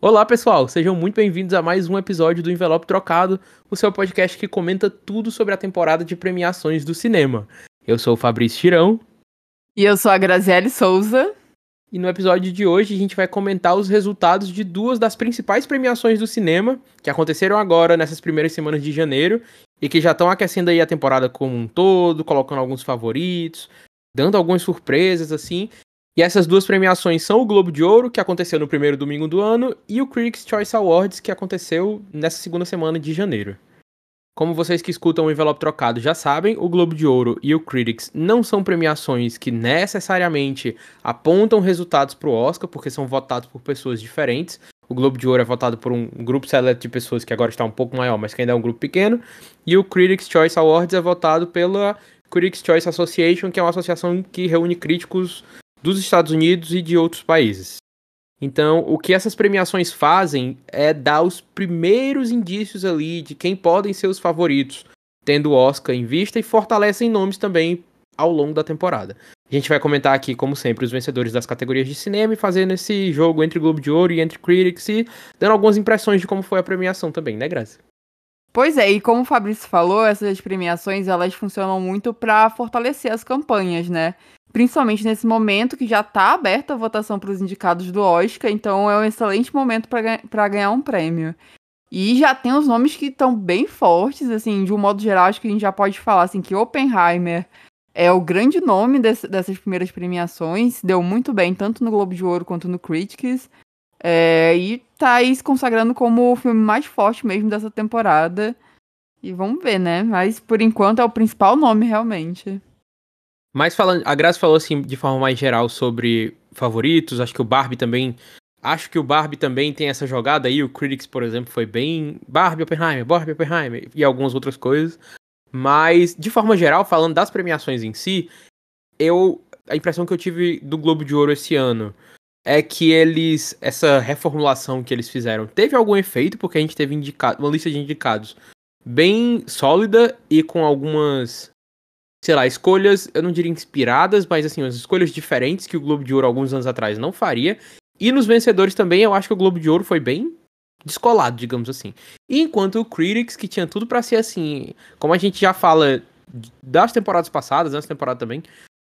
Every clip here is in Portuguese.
Olá, pessoal, sejam muito bem-vindos a mais um episódio do Envelope Trocado, o seu podcast que comenta tudo sobre a temporada de premiações do cinema. Eu sou o Fabrício Tirão. E eu sou a Graziele Souza. E no episódio de hoje a gente vai comentar os resultados de duas das principais premiações do cinema que aconteceram agora nessas primeiras semanas de janeiro e que já estão aquecendo aí a temporada como um todo, colocando alguns favoritos, dando algumas surpresas assim. E essas duas premiações são o Globo de Ouro, que aconteceu no primeiro domingo do ano, e o Critics' Choice Awards, que aconteceu nessa segunda semana de janeiro. Como vocês que escutam o envelope trocado já sabem, o Globo de Ouro e o Critics não são premiações que necessariamente apontam resultados para o Oscar, porque são votados por pessoas diferentes. O Globo de Ouro é votado por um grupo seleto de pessoas que agora está um pouco maior, mas que ainda é um grupo pequeno. E o Critics' Choice Awards é votado pela Critics' Choice Association, que é uma associação que reúne críticos dos Estados Unidos e de outros países. Então, o que essas premiações fazem é dar os primeiros indícios ali de quem podem ser os favoritos, tendo o Oscar em vista e fortalecem nomes também ao longo da temporada. A gente vai comentar aqui, como sempre, os vencedores das categorias de cinema e fazendo esse jogo entre Globo de Ouro e entre Critics e dando algumas impressões de como foi a premiação também, né, Graça? Pois é, e como o Fabrício falou, essas premiações elas funcionam muito para fortalecer as campanhas, né? Principalmente nesse momento que já está aberta a votação para os indicados do Oscar, então é um excelente momento para ganhar um prêmio. E já tem os nomes que estão bem fortes, assim, de um modo geral, acho que a gente já pode falar assim que Oppenheimer é o grande nome desse, dessas primeiras premiações, deu muito bem tanto no Globo de Ouro quanto no Critics. É, e tá aí se consagrando como o filme mais forte mesmo dessa temporada. E vamos ver, né? Mas por enquanto é o principal nome realmente. Mas falando, a Graça falou assim de forma mais geral sobre favoritos, acho que o Barbie também, acho que o Barbie também tem essa jogada aí, o Critics, por exemplo, foi bem Barbie Oppenheimer, Barbie Oppenheimer e algumas outras coisas. Mas de forma geral, falando das premiações em si, eu a impressão que eu tive do Globo de Ouro esse ano é que eles essa reformulação que eles fizeram teve algum efeito porque a gente teve indicado uma lista de indicados bem sólida e com algumas sei lá, escolhas, eu não diria inspiradas, mas assim, as escolhas diferentes que o Globo de Ouro alguns anos atrás não faria. E nos vencedores também, eu acho que o Globo de Ouro foi bem descolado, digamos assim. E enquanto o Critics, que tinha tudo para ser assim, como a gente já fala das temporadas passadas, nessa temporada também,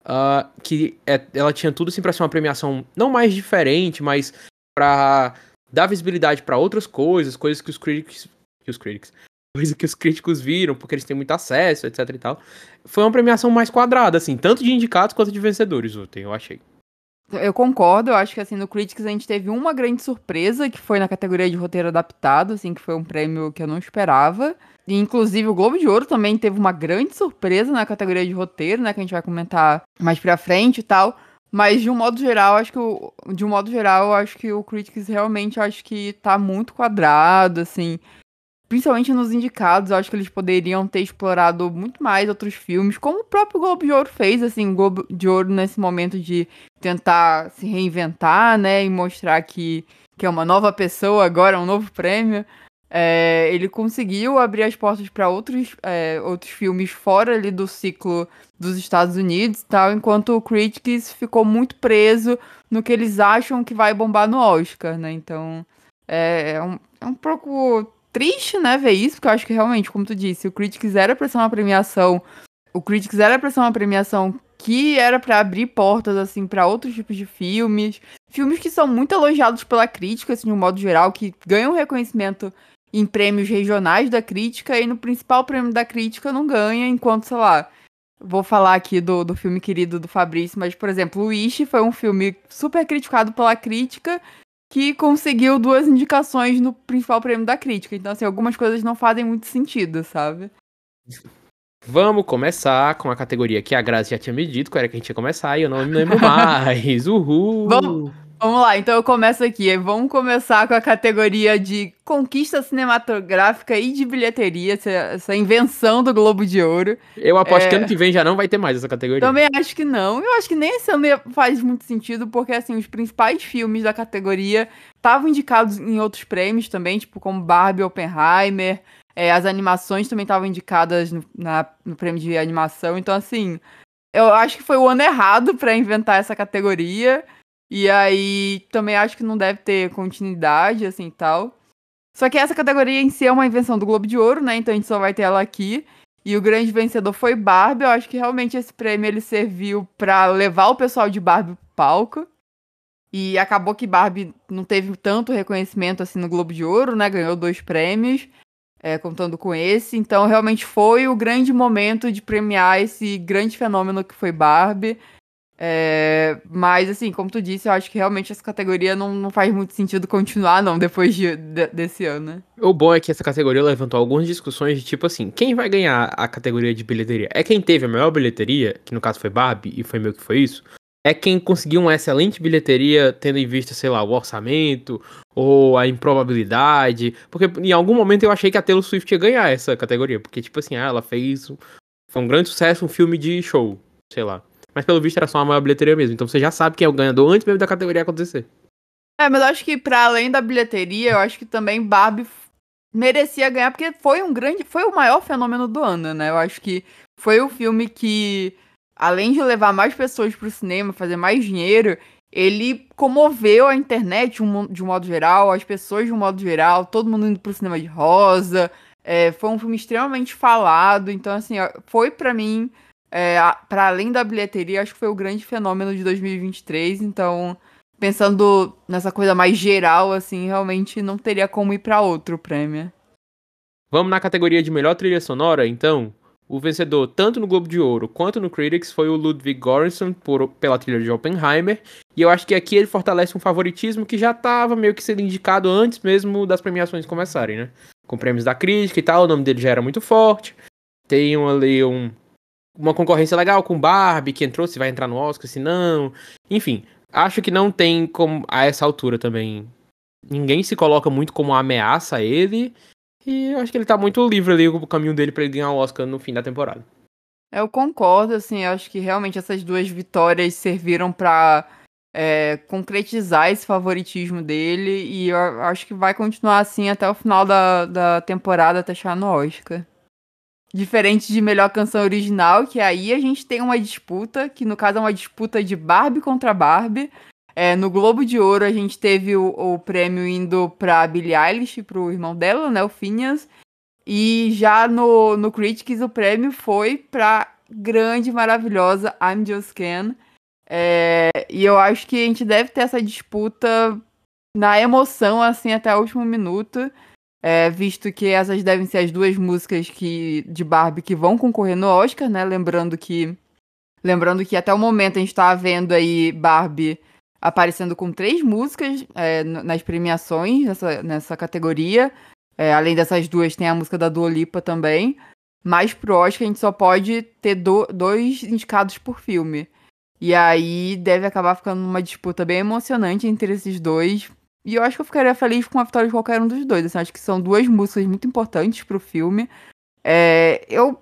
uh, que é, ela tinha tudo assim pra ser uma premiação não mais diferente, mas pra dar visibilidade para outras coisas, coisas que os critics, que os critics, coisa que os críticos viram, porque eles têm muito acesso, etc e tal. Foi uma premiação mais quadrada, assim, tanto de indicados quanto de vencedores, eu achei. Eu concordo, eu acho que assim, no Critics a gente teve uma grande surpresa, que foi na categoria de roteiro adaptado, assim, que foi um prêmio que eu não esperava. E, inclusive, o Globo de Ouro também teve uma grande surpresa na categoria de roteiro, né, que a gente vai comentar mais pra frente e tal. Mas de um modo geral, acho que o, de um modo geral, acho que o Critics realmente acho que tá muito quadrado, assim principalmente nos indicados, eu acho que eles poderiam ter explorado muito mais outros filmes, como o próprio Globo de Ouro fez, assim, o Globo de Ouro nesse momento de tentar se reinventar, né, e mostrar que, que é uma nova pessoa agora, um novo prêmio. É, ele conseguiu abrir as portas para outros, é, outros filmes fora ali do ciclo dos Estados Unidos e tal, enquanto o Critics ficou muito preso no que eles acham que vai bombar no Oscar, né? Então é, é um, é um pouco triste, né, ver isso, porque eu acho que realmente, como tu disse, o Critics era pra ser uma premiação. O Critics era pra ser uma premiação que era para abrir portas, assim, para outros tipos de filmes. Filmes que são muito elogiados pela crítica, assim, de um modo geral, que ganham reconhecimento em prêmios regionais da crítica e no principal prêmio da crítica não ganha, enquanto, sei lá, vou falar aqui do, do filme querido do Fabrício, mas, por exemplo, o Wish foi um filme super criticado pela crítica que conseguiu duas indicações no principal prêmio da crítica. Então, assim, algumas coisas não fazem muito sentido, sabe? Vamos começar com a categoria que a Grazi já tinha me dito qual era que a gente ia começar e eu não me lembro mais. Uhul! Vamos, Vamos lá, então eu começo aqui. Vamos começar com a categoria de conquista cinematográfica e de bilheteria, essa, essa invenção do Globo de Ouro. Eu aposto é... que ano que vem já não vai ter mais essa categoria. Também acho que não. Eu acho que nem esse ano faz muito sentido, porque assim, os principais filmes da categoria estavam indicados em outros prêmios também, tipo como Barbie Oppenheimer. É, as animações também estavam indicadas no, na, no prêmio de animação. Então, assim, eu acho que foi o ano errado para inventar essa categoria. E aí também acho que não deve ter continuidade, assim tal. Só que essa categoria em si é uma invenção do Globo de Ouro, né? Então a gente só vai ter ela aqui. E o grande vencedor foi Barbie. Eu acho que realmente esse prêmio ele serviu para levar o pessoal de Barbie pro palco. E acabou que Barbie não teve tanto reconhecimento assim no Globo de Ouro, né? Ganhou dois prêmios, é, contando com esse. Então, realmente foi o grande momento de premiar esse grande fenômeno que foi Barbie. É, mas, assim, como tu disse, eu acho que realmente essa categoria não, não faz muito sentido continuar, não, depois de, de, desse ano, né? O bom é que essa categoria levantou algumas discussões de tipo assim: quem vai ganhar a categoria de bilheteria? É quem teve a maior bilheteria, que no caso foi Barbie, e foi meio que foi isso? é quem conseguiu uma excelente bilheteria, tendo em vista, sei lá, o orçamento ou a improbabilidade. Porque em algum momento eu achei que a Taylor Swift ia ganhar essa categoria. Porque, tipo assim, ah, ela fez. Foi um grande sucesso, um filme de show, sei lá. Mas pelo visto era só uma maior bilheteria mesmo. Então você já sabe quem é o ganhador antes mesmo da categoria acontecer. É, mas eu acho que para além da bilheteria, eu acho que também Barbie merecia ganhar, porque foi um grande. Foi o maior fenômeno do ano, né? Eu acho que foi o filme que além de levar mais pessoas para o cinema, fazer mais dinheiro, ele comoveu a internet de um modo geral, as pessoas de um modo geral, todo mundo indo pro cinema de rosa. É, foi um filme extremamente falado, então assim, foi para mim, é, para além da bilheteria, acho que foi o grande fenômeno de 2023, então pensando nessa coisa mais geral, assim, realmente não teria como ir para outro prêmio. Vamos na categoria de melhor trilha sonora, então? O vencedor, tanto no Globo de Ouro quanto no Critics, foi o Ludwig Göransson por, pela trilha de Oppenheimer. E eu acho que aqui ele fortalece um favoritismo que já estava meio que sendo indicado antes mesmo das premiações começarem, né? Com prêmios da crítica e tal, o nome dele já era muito forte. Tem ali um, uma concorrência legal com Barbie, que entrou, se vai entrar no Oscar, se não. Enfim, acho que não tem como, a essa altura também. Ninguém se coloca muito como ameaça a ele. E eu acho que ele tá muito livre ali o caminho dele para ele ganhar o Oscar no fim da temporada. Eu concordo, assim, eu acho que realmente essas duas vitórias serviram para é, concretizar esse favoritismo dele e eu acho que vai continuar assim até o final da, da temporada até chegar no Oscar. Diferente de melhor canção original, que aí a gente tem uma disputa, que no caso é uma disputa de Barbie contra Barbie, é, no Globo de Ouro a gente teve o, o prêmio indo pra Billie Eilish, pro irmão dela, né, o Phineas. E já no, no Critics o prêmio foi pra grande, maravilhosa I'm Just Ken. É, e eu acho que a gente deve ter essa disputa na emoção, assim, até o último minuto. É, visto que essas devem ser as duas músicas que, de Barbie que vão concorrer no Oscar, né? Lembrando que. Lembrando que até o momento a gente tá vendo aí Barbie aparecendo com três músicas é, nas premiações nessa, nessa categoria. É, além dessas duas, tem a música da Dua Lipa também. Mas pro Oscar a gente só pode ter do, dois indicados por filme. E aí deve acabar ficando uma disputa bem emocionante entre esses dois. E eu acho que eu ficaria feliz com a vitória de qualquer um dos dois. Assim, acho que são duas músicas muito importantes pro filme. É, eu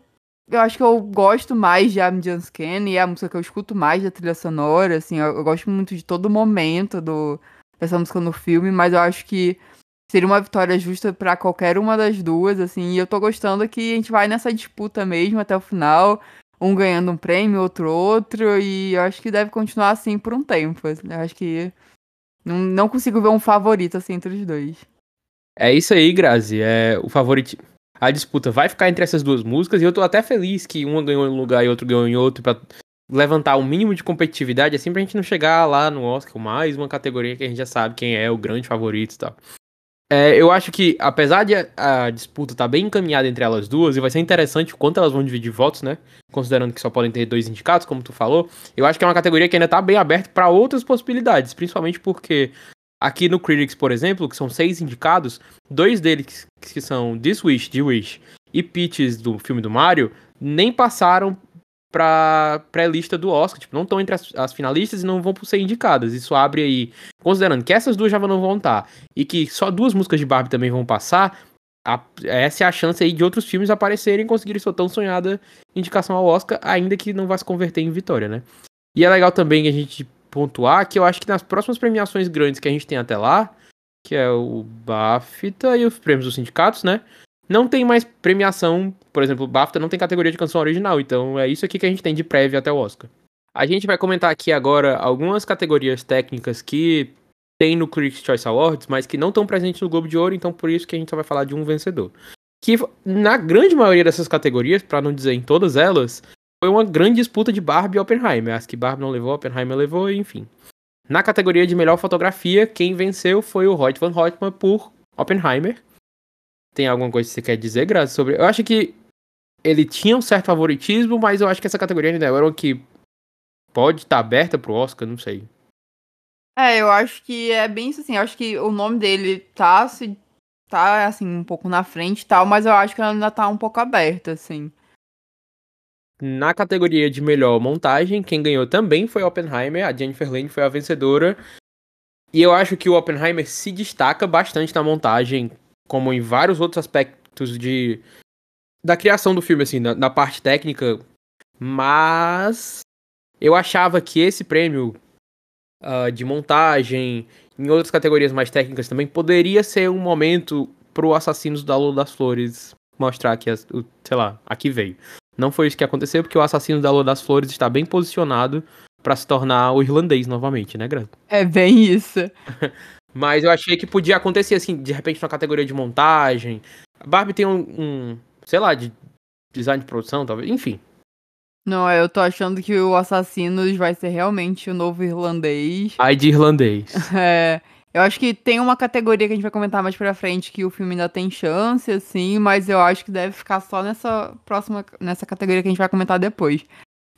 eu acho que eu gosto mais de I'm Just e é a música que eu escuto mais da trilha sonora, assim, eu, eu gosto muito de todo momento do, dessa música no filme, mas eu acho que seria uma vitória justa para qualquer uma das duas, assim, e eu tô gostando que a gente vai nessa disputa mesmo até o final, um ganhando um prêmio, outro outro, e eu acho que deve continuar assim por um tempo. Assim, eu acho que não, não consigo ver um favorito assim entre os dois. É isso aí, Grazi. É o favorito a disputa vai ficar entre essas duas músicas e eu tô até feliz que uma ganhou em um lugar e outro ganhou em outro para levantar o um mínimo de competitividade, assim, pra gente não chegar lá no Oscar mais uma categoria que a gente já sabe quem é o grande favorito e tal. É, eu acho que, apesar de a, a disputa estar tá bem encaminhada entre elas duas, e vai ser interessante o quanto elas vão dividir votos, né? Considerando que só podem ter dois indicados, como tu falou, eu acho que é uma categoria que ainda tá bem aberta para outras possibilidades, principalmente porque Aqui no Critics, por exemplo, que são seis indicados, dois deles que são This Wish, The Wish e Peaches do filme do Mario, nem passaram pra pré-lista do Oscar, tipo, não estão entre as, as, finalistas e não vão ser indicadas. Isso abre aí, considerando que essas duas já não vão estar e que só duas músicas de Barbie também vão passar, a, essa é a chance aí de outros filmes aparecerem e conseguirem sua tão sonhada indicação ao Oscar, ainda que não vá se converter em vitória, né? E é legal também a gente pontuar que eu acho que nas próximas premiações grandes que a gente tem até lá, que é o BAFTA e os prêmios dos sindicatos, né? Não tem mais premiação, por exemplo, BAFTA não tem categoria de canção original, então é isso aqui que a gente tem de prévia até o Oscar. A gente vai comentar aqui agora algumas categorias técnicas que tem no Critics' Choice Awards, mas que não estão presentes no Globo de Ouro, então por isso que a gente só vai falar de um vencedor. Que na grande maioria dessas categorias, para não dizer em todas elas, foi uma grande disputa de Barbie e Oppenheimer. As que Barbie não levou, Oppenheimer levou, enfim. Na categoria de melhor fotografia, quem venceu foi o Roy Van Hoytman por Oppenheimer. Tem alguma coisa que você quer dizer, Graça, sobre... Eu acho que ele tinha um certo favoritismo, mas eu acho que essa categoria ainda era uma que pode estar tá aberta pro Oscar, não sei. É, eu acho que é bem isso assim. Eu acho que o nome dele tá, se, tá assim, um pouco na frente e tal, mas eu acho que ela ainda tá um pouco aberta, assim. Na categoria de melhor montagem, quem ganhou também foi Oppenheimer. A Jennifer Lane foi a vencedora. E eu acho que o Oppenheimer se destaca bastante na montagem, como em vários outros aspectos de da criação do filme, assim, na, na parte técnica. Mas eu achava que esse prêmio uh, de montagem, em outras categorias mais técnicas também, poderia ser um momento pro Assassinos da Lua das Flores mostrar que, sei lá, aqui veio. Não foi isso que aconteceu, porque o assassino da Lua das Flores está bem posicionado para se tornar o irlandês novamente, né, Grant? É bem isso. Mas eu achei que podia acontecer, assim, de repente na categoria de montagem. A Barbie tem um, um sei lá, de design de produção, talvez. Enfim. Não, eu tô achando que o Assassinos vai ser realmente o novo irlandês. Ai de irlandês. É. Eu acho que tem uma categoria que a gente vai comentar mais pra frente que o filme ainda tem chance, assim, mas eu acho que deve ficar só nessa próxima, nessa categoria que a gente vai comentar depois.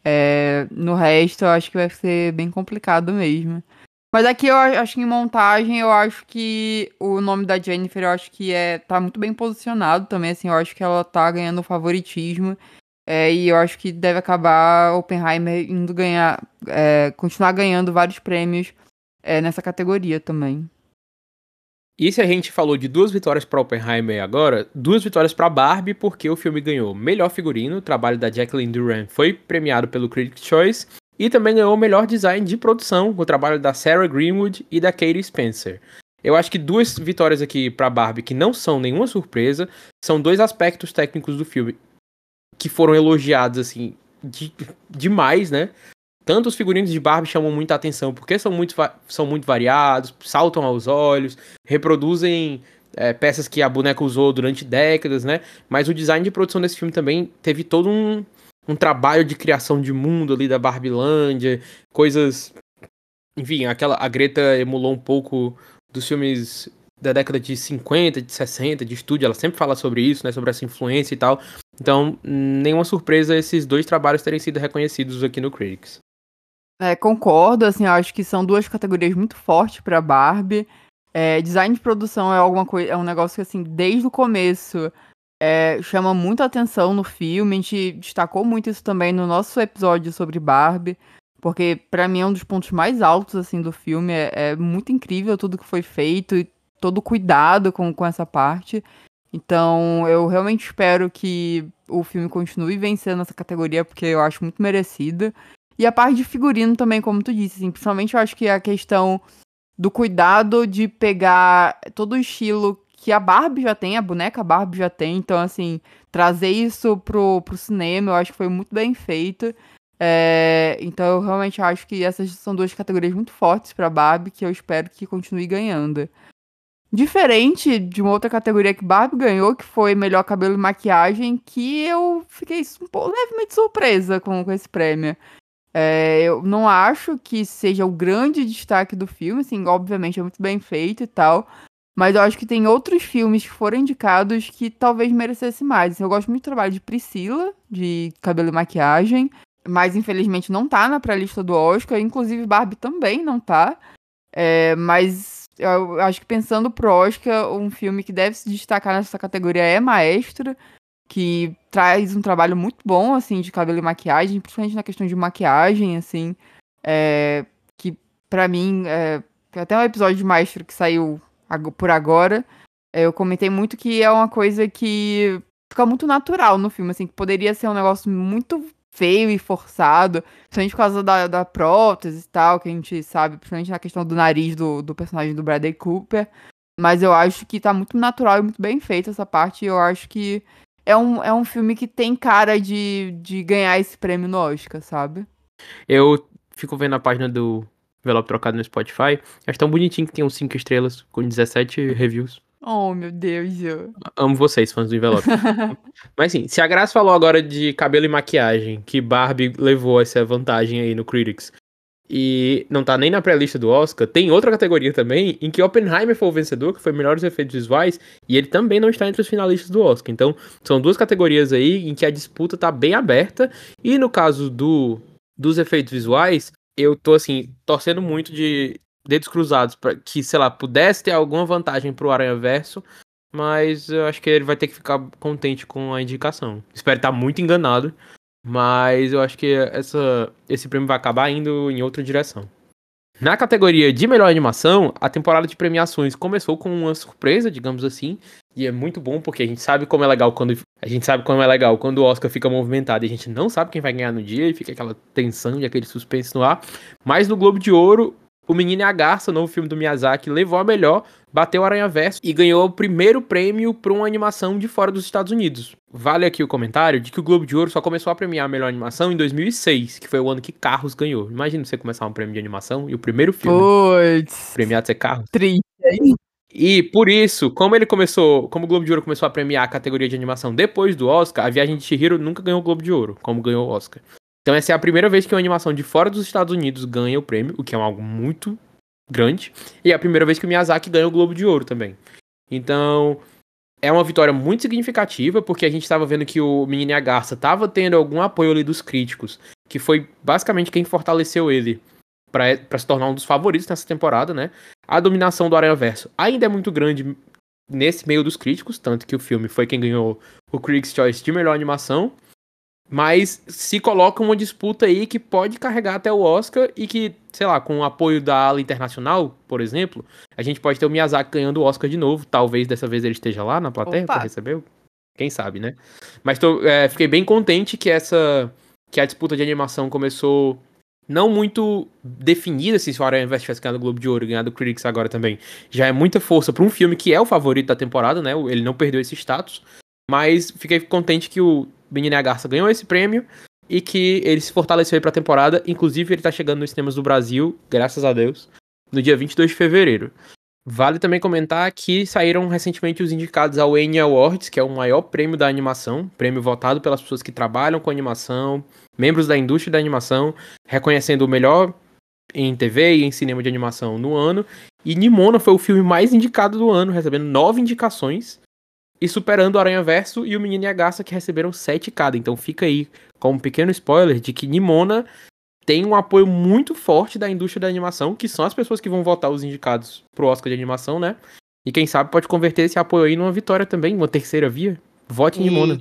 É, no resto, eu acho que vai ser bem complicado mesmo. Mas aqui eu acho que em montagem, eu acho que o nome da Jennifer, eu acho que é, tá muito bem posicionado também, assim, eu acho que ela tá ganhando favoritismo. É, e eu acho que deve acabar Oppenheimer indo ganhar, é, continuar ganhando vários prêmios é, nessa categoria também. E se a gente falou de duas vitórias para Oppenheimer agora, duas vitórias para Barbie, porque o filme ganhou melhor figurino, o trabalho da Jacqueline Duran foi premiado pelo Critics' Choice, e também ganhou melhor design de produção, o trabalho da Sarah Greenwood e da Katie Spencer. Eu acho que duas vitórias aqui para Barbie que não são nenhuma surpresa, são dois aspectos técnicos do filme que foram elogiados assim de, demais, né? tanto os figurinos de Barbie chamam muita atenção, porque são muito, são muito variados, saltam aos olhos, reproduzem é, peças que a boneca usou durante décadas, né? Mas o design de produção desse filme também teve todo um, um trabalho de criação de mundo ali da Barbilândia, coisas. Enfim, aquela, a Greta emulou um pouco dos filmes da década de 50, de 60, de estúdio, ela sempre fala sobre isso, né? Sobre essa influência e tal. Então, nenhuma surpresa esses dois trabalhos terem sido reconhecidos aqui no Critics. É, concordo, assim, acho que são duas categorias muito fortes para Barbie. É, design de produção é alguma coisa, é um negócio que assim, desde o começo é, chama muita atenção no filme. A gente destacou muito isso também no nosso episódio sobre Barbie, porque para mim é um dos pontos mais altos assim do filme. É, é, muito incrível tudo que foi feito e todo o cuidado com, com essa parte. Então, eu realmente espero que o filme continue vencendo essa categoria, porque eu acho muito merecida. E a parte de figurino também, como tu disse, assim, principalmente eu acho que a questão do cuidado de pegar todo o estilo que a Barbie já tem, a boneca Barbie já tem, então assim, trazer isso pro, pro cinema, eu acho que foi muito bem feito. É, então eu realmente acho que essas são duas categorias muito fortes para Barbie que eu espero que continue ganhando. Diferente de uma outra categoria que Barbie ganhou, que foi melhor cabelo e maquiagem, que eu fiquei um pouco levemente surpresa com, com esse prêmio. É, eu não acho que seja o grande destaque do filme, assim, obviamente é muito bem feito e tal. Mas eu acho que tem outros filmes que foram indicados que talvez merecesse mais. Eu gosto muito do trabalho de Priscila, de cabelo e maquiagem. Mas infelizmente não tá na pré-lista do Oscar. Inclusive Barbie também não tá. É, mas eu acho que pensando pro Oscar, um filme que deve se destacar nessa categoria é Maestro que traz um trabalho muito bom, assim, de cabelo e maquiagem, principalmente na questão de maquiagem, assim, é, que para mim, é, até um episódio de Maestro que saiu por agora, é, eu comentei muito que é uma coisa que fica muito natural no filme, assim, que poderia ser um negócio muito feio e forçado, principalmente por causa da, da prótese e tal, que a gente sabe, principalmente na questão do nariz do, do personagem do Bradley Cooper, mas eu acho que tá muito natural e muito bem feita essa parte, e eu acho que é um, é um filme que tem cara de, de ganhar esse prêmio no Oscar, sabe? Eu fico vendo a página do envelope trocado no Spotify. Acho tão bonitinho que tem uns 5 estrelas com 17 reviews. Oh, meu Deus. Eu... Amo vocês, fãs do envelope. Mas sim, se a Graça falou agora de cabelo e maquiagem, que Barbie levou essa vantagem aí no Critics, e não tá nem na pré-lista do Oscar, tem outra categoria também em que Oppenheimer foi o vencedor, que foi melhores efeitos visuais, e ele também não está entre os finalistas do Oscar. Então, são duas categorias aí em que a disputa tá bem aberta, e no caso do dos efeitos visuais, eu tô assim, torcendo muito de dedos cruzados para que, sei lá, pudesse ter alguma vantagem pro Aranha Verso, mas eu acho que ele vai ter que ficar contente com a indicação. Espero estar muito enganado, mas eu acho que essa, esse prêmio vai acabar indo em outra direção. Na categoria de melhor animação, a temporada de premiações começou com uma surpresa, digamos assim, e é muito bom porque a gente sabe como é legal quando a gente sabe como é legal quando o Oscar fica movimentado e a gente não sabe quem vai ganhar no dia e fica aquela tensão e aquele suspense no ar. Mas no Globo de Ouro, o Menino e a Garça, novo filme do Miyazaki, levou a melhor, bateu o Aranha Verso e ganhou o primeiro prêmio para uma animação de fora dos Estados Unidos. Vale aqui o comentário de que o Globo de Ouro só começou a premiar a melhor animação em 2006, que foi o ano que Carros ganhou. Imagina você começar um prêmio de animação e o primeiro filme Puts, premiado ser Carros. triste aí. E por isso, como ele começou, como o Globo de Ouro começou a premiar a categoria de animação depois do Oscar, a Viagem de Chihiro nunca ganhou o Globo de Ouro, como ganhou o Oscar. Então essa é a primeira vez que uma animação de fora dos Estados Unidos ganha o prêmio, o que é algo muito grande, e é a primeira vez que o Miyazaki ganha o Globo de Ouro também. Então, é uma vitória muito significativa, porque a gente estava vendo que o Menino e a Garça estava tendo algum apoio ali dos críticos, que foi basicamente quem fortaleceu ele para se tornar um dos favoritos nessa temporada, né? A dominação do Aranha Verso ainda é muito grande nesse meio dos críticos, tanto que o filme foi quem ganhou o Critics' Choice de melhor animação. Mas se coloca uma disputa aí que pode carregar até o Oscar e que, sei lá, com o apoio da ala internacional, por exemplo, a gente pode ter o Miyazaki ganhando o Oscar de novo. Talvez dessa vez ele esteja lá na plateia para receber. Quem sabe, né? Mas tô, é, fiquei bem contente que essa que a disputa de animação começou não muito definida, assim, se o Aranha tivesse ganhado o Globo de Ouro e ganhado o Critics agora também. Já é muita força para um filme que é o favorito da temporada, né? Ele não perdeu esse status. Mas fiquei contente que o Menino a Garça ganhou esse prêmio e que ele se fortaleceu aí pra temporada. Inclusive, ele tá chegando nos cinemas do Brasil, graças a Deus, no dia 22 de fevereiro. Vale também comentar que saíram recentemente os indicados ao Annie Awards, que é o maior prêmio da animação, prêmio votado pelas pessoas que trabalham com animação, membros da indústria da animação, reconhecendo o melhor em TV e em cinema de animação no ano. E Nimona foi o filme mais indicado do ano, recebendo nove indicações e superando o Aranha Verso e o Menino e a Garça, que receberam sete cada. Então fica aí com um pequeno spoiler de que Nimona tem um apoio muito forte da indústria da animação, que são as pessoas que vão votar os indicados pro Oscar de animação, né? E quem sabe pode converter esse apoio aí numa vitória também, uma terceira via. Vote em Nimona.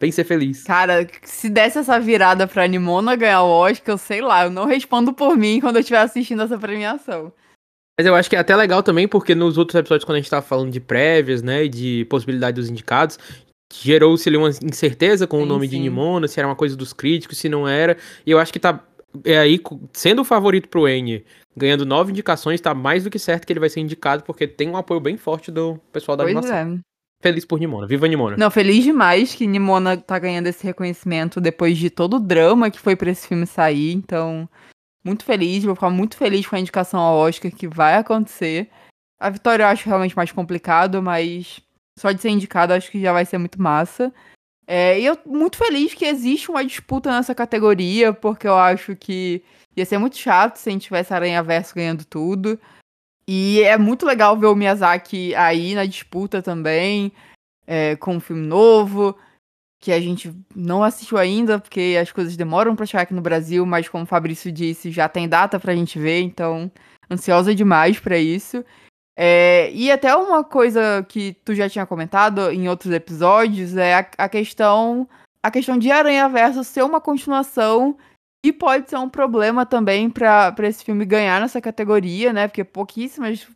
Vem ser feliz. Cara, se desse essa virada pra Nimona ganhar o Oscar, eu sei lá, eu não respondo por mim quando eu estiver assistindo essa premiação. Mas eu acho que é até legal também, porque nos outros episódios, quando a gente tava falando de prévias, né, e de possibilidade dos indicados, gerou-se ali uma incerteza com sim, o nome sim. de Nimona, se era uma coisa dos críticos, se não era. E eu acho que tá é aí, sendo o favorito pro N, ganhando nove indicações, tá mais do que certo que ele vai ser indicado, porque tem um apoio bem forte do pessoal da pois animação. É. Feliz por Nimona. Viva Nimona. Não, feliz demais que Nimona tá ganhando esse reconhecimento depois de todo o drama que foi pra esse filme sair. Então, muito feliz, vou ficar muito feliz com a indicação ao Oscar que vai acontecer. A vitória eu acho realmente mais complicado, mas só de ser indicado acho que já vai ser muito massa. É, e eu muito feliz que existe uma disputa nessa categoria, porque eu acho que ia ser muito chato se a gente tivesse Aranha Verso ganhando tudo. E é muito legal ver o Miyazaki aí na disputa também, é, com um filme novo que a gente não assistiu ainda, porque as coisas demoram para chegar aqui no Brasil, mas como o Fabrício disse, já tem data pra gente ver, então ansiosa demais para isso. É, e até uma coisa que tu já tinha comentado em outros episódios é a, a questão a questão de Aranha Verso ser uma continuação e pode ser um problema também para esse filme ganhar nessa categoria, né? Porque pouquíssimas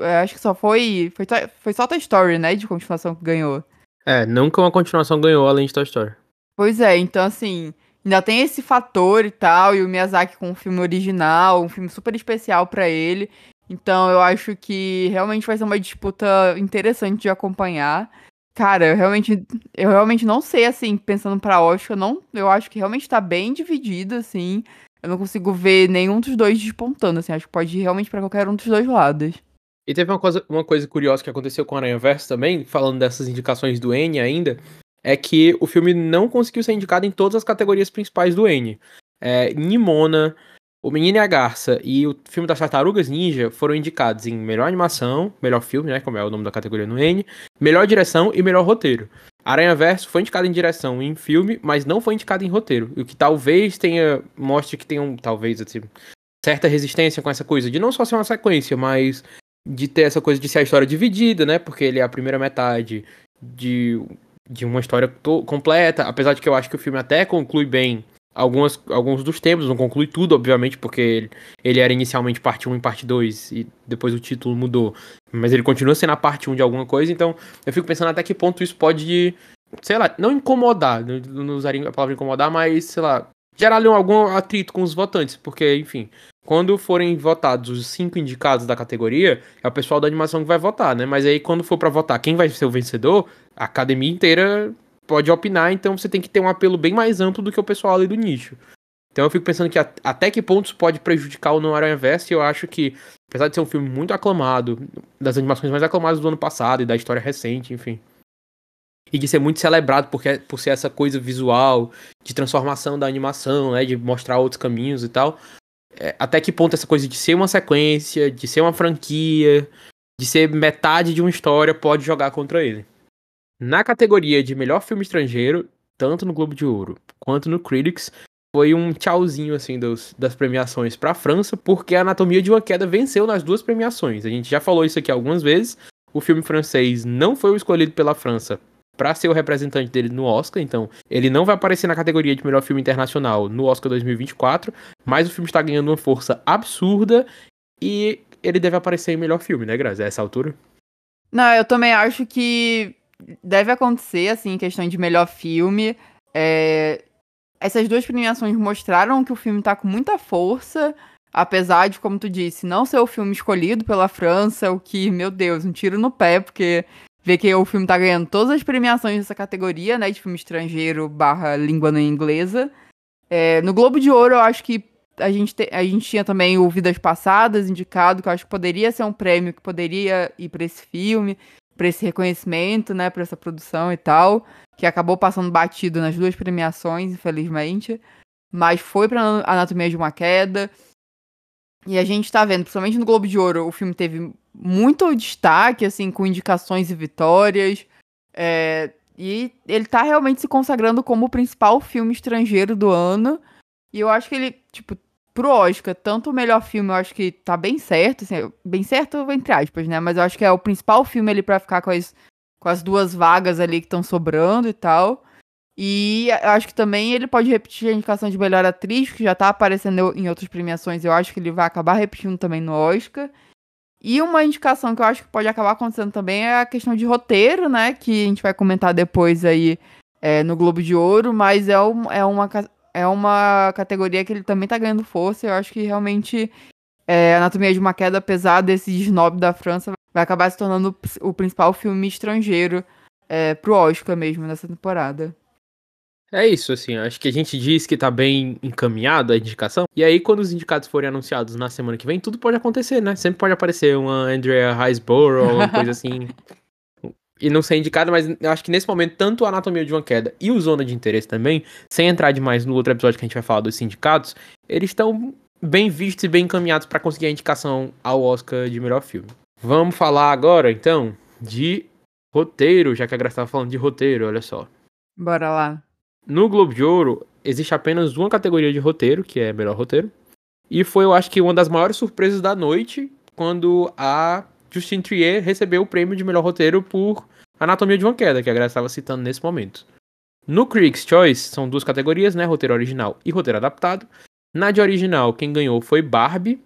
é, acho que só foi foi, foi só Toy Story, né, de continuação que ganhou. É, nunca uma continuação ganhou além de Toy Story. Pois é, então assim, ainda tem esse fator e tal, e o Miyazaki com um filme original, um filme super especial para ele. Então eu acho que realmente vai ser uma disputa interessante de acompanhar. Cara, eu realmente, eu realmente não sei, assim, pensando pra Oscar, não, eu acho que realmente tá bem dividido, assim. eu não consigo ver nenhum dos dois despontando, assim. Acho que pode ir realmente para qualquer um dos dois lados. E teve uma coisa, uma coisa curiosa que aconteceu com Aranha Verso também, falando dessas indicações do N ainda, é que o filme não conseguiu ser indicado em todas as categorias principais do N. É, Nimona, O Menino e a Garça e o filme das Tartarugas Ninja foram indicados em melhor animação, melhor filme, né, como é o nome da categoria no N, melhor direção e melhor roteiro. Aranha Verso foi indicado em direção e em filme, mas não foi indicado em roteiro. O que talvez tenha. mostre que tem um. Talvez, assim, certa resistência com essa coisa de não só ser uma sequência, mas de ter essa coisa de ser a história dividida, né? Porque ele é a primeira metade de, de uma história completa. Apesar de que eu acho que o filme até conclui bem algumas, alguns dos temas, não conclui tudo, obviamente, porque ele, ele era inicialmente parte 1 e parte 2, e depois o título mudou. Mas ele continua sendo a parte 1 de alguma coisa, então eu fico pensando até que ponto isso pode, sei lá, não incomodar, não usaria a palavra incomodar, mas, sei lá, gerar algum atrito com os votantes, porque, enfim, quando forem votados os cinco indicados da categoria, é o pessoal da animação que vai votar, né? Mas aí quando for para votar quem vai ser o vencedor, a academia inteira pode opinar, então você tem que ter um apelo bem mais amplo do que o pessoal ali do nicho. Então eu fico pensando que até que pontos pode prejudicar o No Aranha Verso, e eu acho que, apesar de ser um filme muito aclamado, das animações mais aclamadas do ano passado e da história recente, enfim, e de ser muito celebrado porque, por ser essa coisa visual, de transformação da animação, né, de mostrar outros caminhos e tal, é, até que ponto essa coisa de ser uma sequência, de ser uma franquia, de ser metade de uma história pode jogar contra ele. Na categoria de melhor filme estrangeiro, tanto no Globo de Ouro quanto no Critics, foi um tchauzinho assim dos, das premiações para a França, porque a Anatomia de uma Queda venceu nas duas premiações. A gente já falou isso aqui algumas vezes. O filme francês não foi o escolhido pela França para ser o representante dele no Oscar, então ele não vai aparecer na categoria de melhor filme internacional no Oscar 2024, mas o filme está ganhando uma força absurda e ele deve aparecer em melhor filme, né, Grazi, a essa altura? Não, eu também acho que deve acontecer, assim, em questão de melhor filme. É... Essas duas premiações mostraram que o filme tá com muita força, apesar de, como tu disse, não ser o filme escolhido pela França, o que, meu Deus, um tiro no pé, porque ver que o filme tá ganhando todas as premiações dessa categoria, né, de filme estrangeiro barra língua não inglesa. É, no Globo de Ouro, eu acho que a gente, te, a gente tinha também o Vidas Passadas indicado, que eu acho que poderia ser um prêmio que poderia ir para esse filme para esse reconhecimento, né, para essa produção e tal, que acabou passando batido nas duas premiações, infelizmente, mas foi para Anatomia de uma Queda. E a gente tá vendo, principalmente no Globo de Ouro, o filme teve muito destaque, assim, com indicações e vitórias. É, e ele tá realmente se consagrando como o principal filme estrangeiro do ano. E eu acho que ele, tipo, pro Oscar, tanto o melhor filme, eu acho que tá bem certo, assim, bem certo entre aspas, né? Mas eu acho que é o principal filme ali para ficar com as, com as duas vagas ali que estão sobrando e tal. E eu acho que também ele pode repetir a indicação de melhor atriz, que já tá aparecendo em outras premiações, eu acho que ele vai acabar repetindo também no Oscar. E uma indicação que eu acho que pode acabar acontecendo também é a questão de roteiro, né? Que a gente vai comentar depois aí é, no Globo de Ouro, mas é, um, é uma é uma categoria que ele também tá ganhando força. Eu acho que realmente é, Anatomia de uma Queda, apesar desse snob da França, vai acabar se tornando o principal filme estrangeiro é, pro Oscar mesmo nessa temporada. É isso, assim, acho que a gente diz que tá bem encaminhado a indicação, e aí quando os indicados forem anunciados na semana que vem, tudo pode acontecer, né? Sempre pode aparecer uma Andrea Riseborough ou uma coisa assim e não ser indicada, mas eu acho que nesse momento, tanto a Anatomia de uma Queda e o Zona de Interesse também, sem entrar demais no outro episódio que a gente vai falar dos sindicatos, eles estão bem vistos e bem encaminhados para conseguir a indicação ao Oscar de melhor filme. Vamos falar agora, então, de roteiro, já que a Graça estava falando de roteiro, olha só. Bora lá. No Globo de Ouro, existe apenas uma categoria de roteiro, que é melhor roteiro. E foi, eu acho que, uma das maiores surpresas da noite, quando a Justin Trier recebeu o prêmio de melhor roteiro por Anatomia de uma Queda, que a Graça estava citando nesse momento. No Critics' Choice, são duas categorias, né? Roteiro original e roteiro adaptado. Na de original, quem ganhou foi Barbie.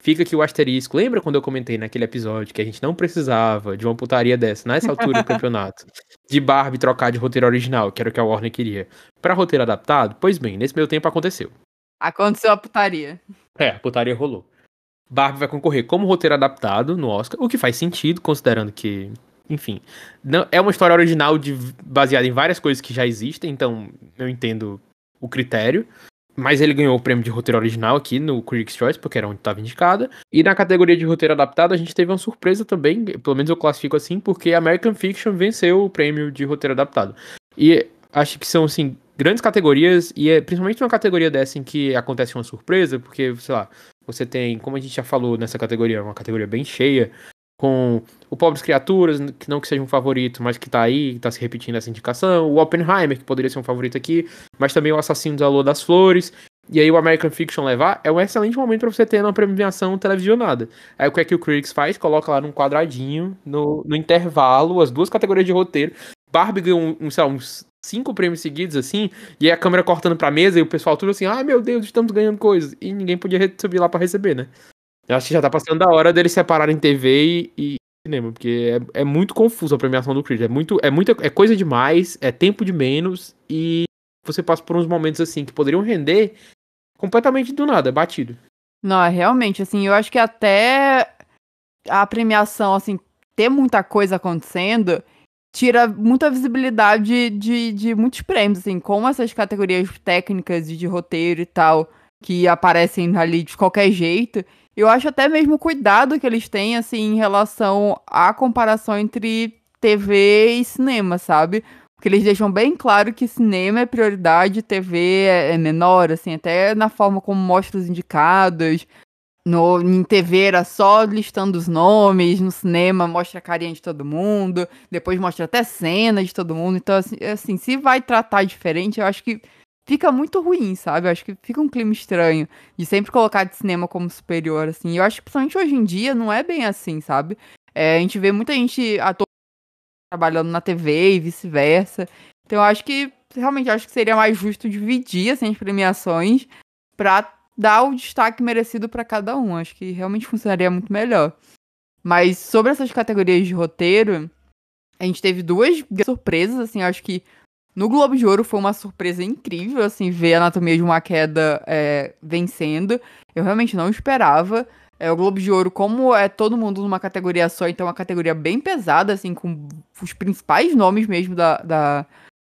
Fica aqui o asterisco. Lembra quando eu comentei naquele episódio que a gente não precisava de uma putaria dessa, nessa altura do campeonato, de Barbie trocar de roteiro original, que era o que a Warner queria, para roteiro adaptado? Pois bem, nesse meio tempo aconteceu. Aconteceu a putaria. É, a putaria rolou. Barbie vai concorrer como roteiro adaptado no Oscar, o que faz sentido, considerando que, enfim, não, é uma história original de, baseada em várias coisas que já existem, então eu entendo o critério. Mas ele ganhou o prêmio de roteiro original aqui no Critics' Choice, porque era onde estava indicada. E na categoria de roteiro adaptado, a gente teve uma surpresa também, pelo menos eu classifico assim, porque American Fiction venceu o prêmio de roteiro adaptado. E acho que são, assim, grandes categorias, e é principalmente uma categoria dessa em que acontece uma surpresa, porque, sei lá, você tem, como a gente já falou nessa categoria, uma categoria bem cheia, com o Pobres Criaturas, que não que seja um favorito, mas que tá aí, que tá se repetindo essa indicação, o Oppenheimer, que poderia ser um favorito aqui, mas também o Assassino da Lua das Flores, e aí o American Fiction levar, é um excelente momento para você ter uma premiação televisionada. Aí o que é que o Critics faz? Coloca lá num quadradinho, no, no intervalo, as duas categorias de roteiro. Barbie ganhou um, sei lá, uns cinco prêmios seguidos, assim, e aí a câmera cortando pra mesa e o pessoal tudo assim, ai meu Deus, estamos ganhando coisas. E ninguém podia subir lá para receber, né? Eu acho que já tá passando da hora deles separarem TV e, e cinema, porque é, é, muito confuso a premiação do Creed. É muito, é muita, é coisa demais, é tempo de menos e você passa por uns momentos assim que poderiam render completamente do nada, batido. Não, é realmente, assim, eu acho que até a premiação, assim, ter muita coisa acontecendo, tira muita visibilidade de, de muitos prêmios, assim, como essas categorias técnicas de roteiro e tal, que aparecem ali de qualquer jeito. Eu acho até mesmo o cuidado que eles têm, assim, em relação à comparação entre TV e cinema, sabe? Porque eles deixam bem claro que cinema é prioridade, TV é, é menor, assim, até na forma como mostra os indicados. No, em TV era só listando os nomes, no cinema mostra a carinha de todo mundo, depois mostra até cena de todo mundo. Então, assim, assim se vai tratar diferente, eu acho que fica muito ruim, sabe? Eu acho que fica um clima estranho de sempre colocar de cinema como superior, assim. Eu acho que, principalmente hoje em dia, não é bem assim, sabe? É, a gente vê muita gente ator trabalhando na TV e vice-versa. Então, eu acho que, realmente, acho que seria mais justo dividir, assim, as premiações pra dar o destaque merecido para cada um. Acho que realmente funcionaria muito melhor. Mas sobre essas categorias de roteiro, a gente teve duas surpresas, assim, acho que no Globo de Ouro foi uma surpresa incrível, assim, ver a Anatomia de uma Queda é, vencendo. Eu realmente não esperava. É, o Globo de Ouro, como é todo mundo numa categoria só, então é uma categoria bem pesada, assim, com os principais nomes mesmo da, da,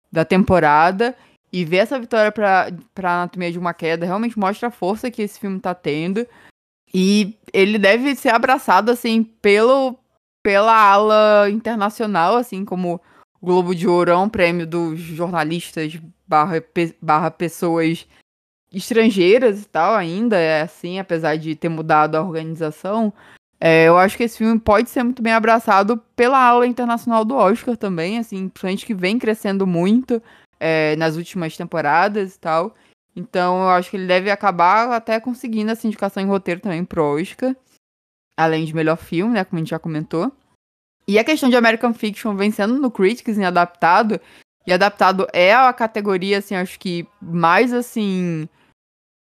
da temporada. E ver essa vitória pra, pra Anatomia de uma Queda realmente mostra a força que esse filme tá tendo. E ele deve ser abraçado, assim, pelo, pela ala internacional, assim, como o Globo de Ouro é um prêmio dos jornalistas barra, barra pessoas estrangeiras e tal, ainda é assim, apesar de ter mudado a organização. É, eu acho que esse filme pode ser muito bem abraçado pela aula internacional do Oscar também, assim, principalmente que vem crescendo muito é, nas últimas temporadas e tal. Então eu acho que ele deve acabar até conseguindo essa indicação em roteiro também pro Oscar. Além de melhor filme, né, como a gente já comentou. E a questão de American Fiction vencendo no Critics em adaptado, e adaptado é a categoria, assim, acho que mais, assim,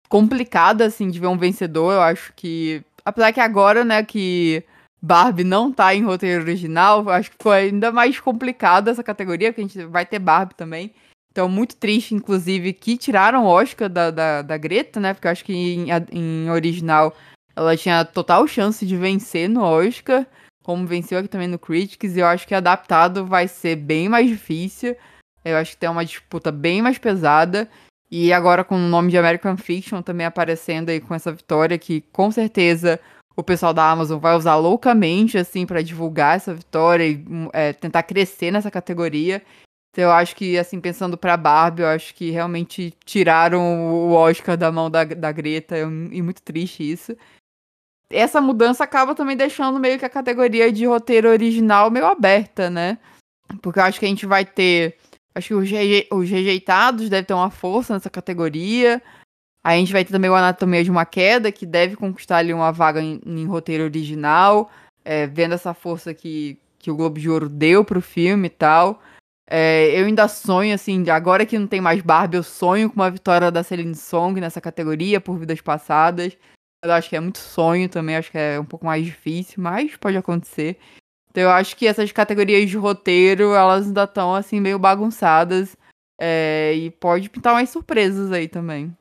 complicada, assim, de ver um vencedor. Eu acho que, apesar que agora, né, que Barbie não tá em roteiro original, acho que foi ainda mais complicada essa categoria, porque a gente vai ter Barbie também. Então, muito triste, inclusive, que tiraram o Oscar da, da, da Greta, né, porque eu acho que em, em original ela tinha total chance de vencer no Oscar como venceu aqui também no Critics, eu acho que adaptado vai ser bem mais difícil. Eu acho que tem uma disputa bem mais pesada. E agora com o nome de American Fiction também aparecendo aí com essa vitória, que com certeza o pessoal da Amazon vai usar loucamente, assim, para divulgar essa vitória e é, tentar crescer nessa categoria. Então eu acho que, assim, pensando pra Barbie, eu acho que realmente tiraram o Oscar da mão da, da Greta, e muito triste isso essa mudança acaba também deixando meio que a categoria de roteiro original meio aberta, né? Porque eu acho que a gente vai ter. Acho que os, reje os rejeitados devem ter uma força nessa categoria. A gente vai ter também o Anatomia de uma Queda, que deve conquistar ali uma vaga em, em roteiro original, é, vendo essa força que, que o Globo de Ouro deu pro filme e tal. É, eu ainda sonho, assim, agora que não tem mais Barbie, eu sonho com uma vitória da Celine Song nessa categoria por vidas passadas. Eu acho que é muito sonho também, acho que é um pouco mais difícil, mas pode acontecer. Então eu acho que essas categorias de roteiro, elas ainda estão assim meio bagunçadas. É, e pode pintar umas surpresas aí também.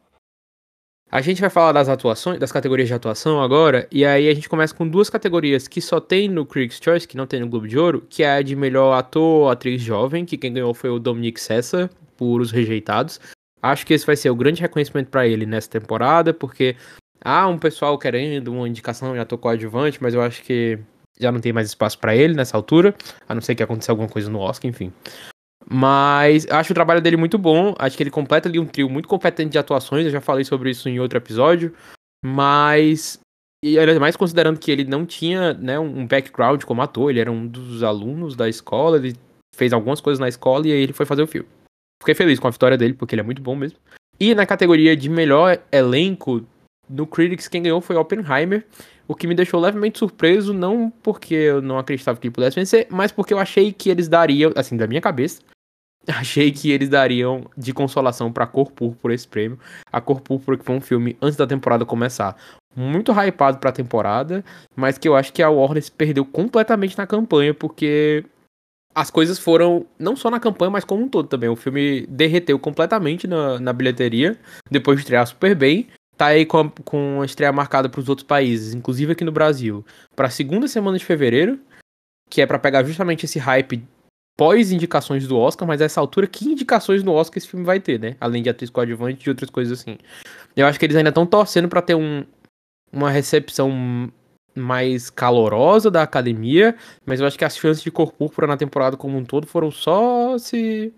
A gente vai falar das atuações, das categorias de atuação agora, e aí a gente começa com duas categorias que só tem no Critics' Choice, que não tem no Globo de Ouro, que é a de melhor ator ou atriz jovem, que quem ganhou foi o Dominic Sessa, por Os Rejeitados. Acho que esse vai ser o grande reconhecimento para ele nessa temporada, porque há um pessoal querendo uma indicação em ator coadjuvante, mas eu acho que já não tem mais espaço para ele nessa altura, a não ser que aconteça alguma coisa no Oscar, enfim. Mas acho o trabalho dele muito bom, acho que ele completa ali um trio muito competente de atuações, eu já falei sobre isso em outro episódio, mas e ainda mais considerando que ele não tinha né, um background como ator, ele era um dos alunos da escola, ele fez algumas coisas na escola e aí ele foi fazer o filme. Fiquei feliz com a vitória dele, porque ele é muito bom mesmo. E na categoria de melhor elenco, no Critics quem ganhou foi Oppenheimer, o que me deixou levemente surpreso, não porque eu não acreditava que ele pudesse vencer, mas porque eu achei que eles dariam, assim, da minha cabeça, achei que eles dariam de consolação para Cor Púrpura esse prêmio. A Cor Púrpura que foi um filme antes da temporada começar, muito hypado para a temporada, mas que eu acho que a Warner se perdeu completamente na campanha porque as coisas foram não só na campanha, mas como um todo também. O filme derreteu completamente na, na bilheteria depois de estrear super bem. Tá aí com a, com a estreia marcada para os outros países, inclusive aqui no Brasil, para a segunda semana de fevereiro, que é para pegar justamente esse hype pós-indicações do Oscar, mas a essa altura, que indicações no Oscar esse filme vai ter, né? Além de atriz coadjuvante e outras coisas assim. Eu acho que eles ainda estão torcendo para ter um, uma recepção mais calorosa da academia, mas eu acho que as chances de cor púrpura na temporada como um todo foram só se,